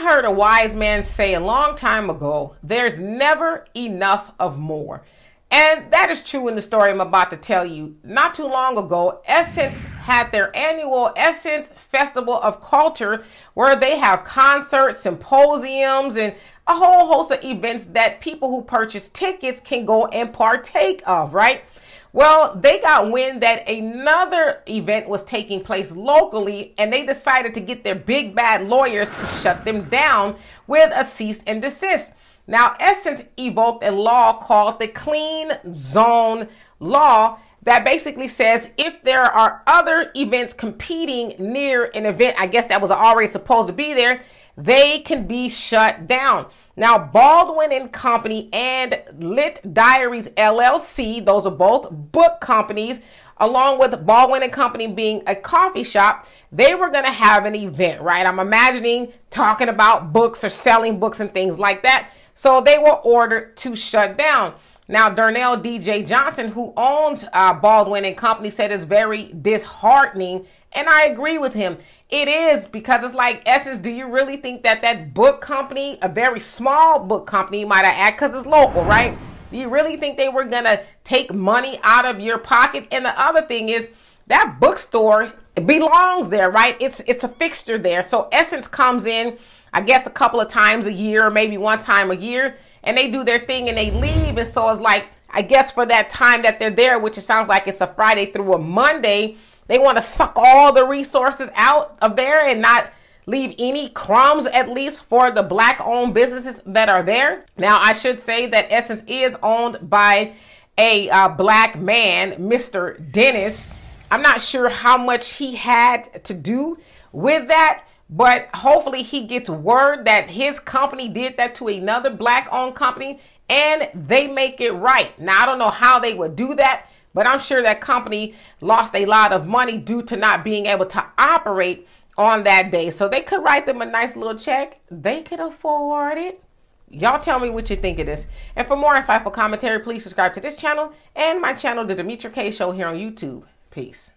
I heard a wise man say a long time ago, there's never enough of more. And that is true in the story I'm about to tell you. Not too long ago, Essence had their annual Essence Festival of Culture where they have concerts, symposiums, and a whole host of events that people who purchase tickets can go and partake of, right? Well, they got wind that another event was taking place locally and they decided to get their big bad lawyers to shut them down with a cease and desist. Now, Essence evoked a law called the Clean Zone Law that basically says if there are other events competing near an event, I guess that was already supposed to be there, they can be shut down. Now, Baldwin and Company and Lit Diaries LLC, those are both book companies, along with Baldwin and Company being a coffee shop, they were going to have an event, right? I'm imagining talking about books or selling books and things like that. So they were ordered to shut down. Now, Darnell DJ Johnson, who owns uh, Baldwin and Company, said it's very disheartening and I agree with him. It is because it's like Essence. Do you really think that that book company, a very small book company, might have act because it's local, right? Do you really think they were gonna take money out of your pocket? And the other thing is that bookstore belongs there, right? It's it's a fixture there. So Essence comes in, I guess, a couple of times a year, maybe one time a year, and they do their thing and they leave. And so it's like, I guess for that time that they're there, which it sounds like it's a Friday through a Monday they want to suck all the resources out of there and not leave any crumbs at least for the black owned businesses that are there. Now, I should say that Essence is owned by a uh, black man, Mr. Dennis. I'm not sure how much he had to do with that, but hopefully he gets word that his company did that to another black owned company and they make it right. Now, I don't know how they would do that but I'm sure that company lost a lot of money due to not being able to operate on that day. So they could write them a nice little check. They could afford it. Y'all tell me what you think of this. And for more insightful commentary, please subscribe to this channel and my channel, The Demetra Kaye Show, here on YouTube. Peace.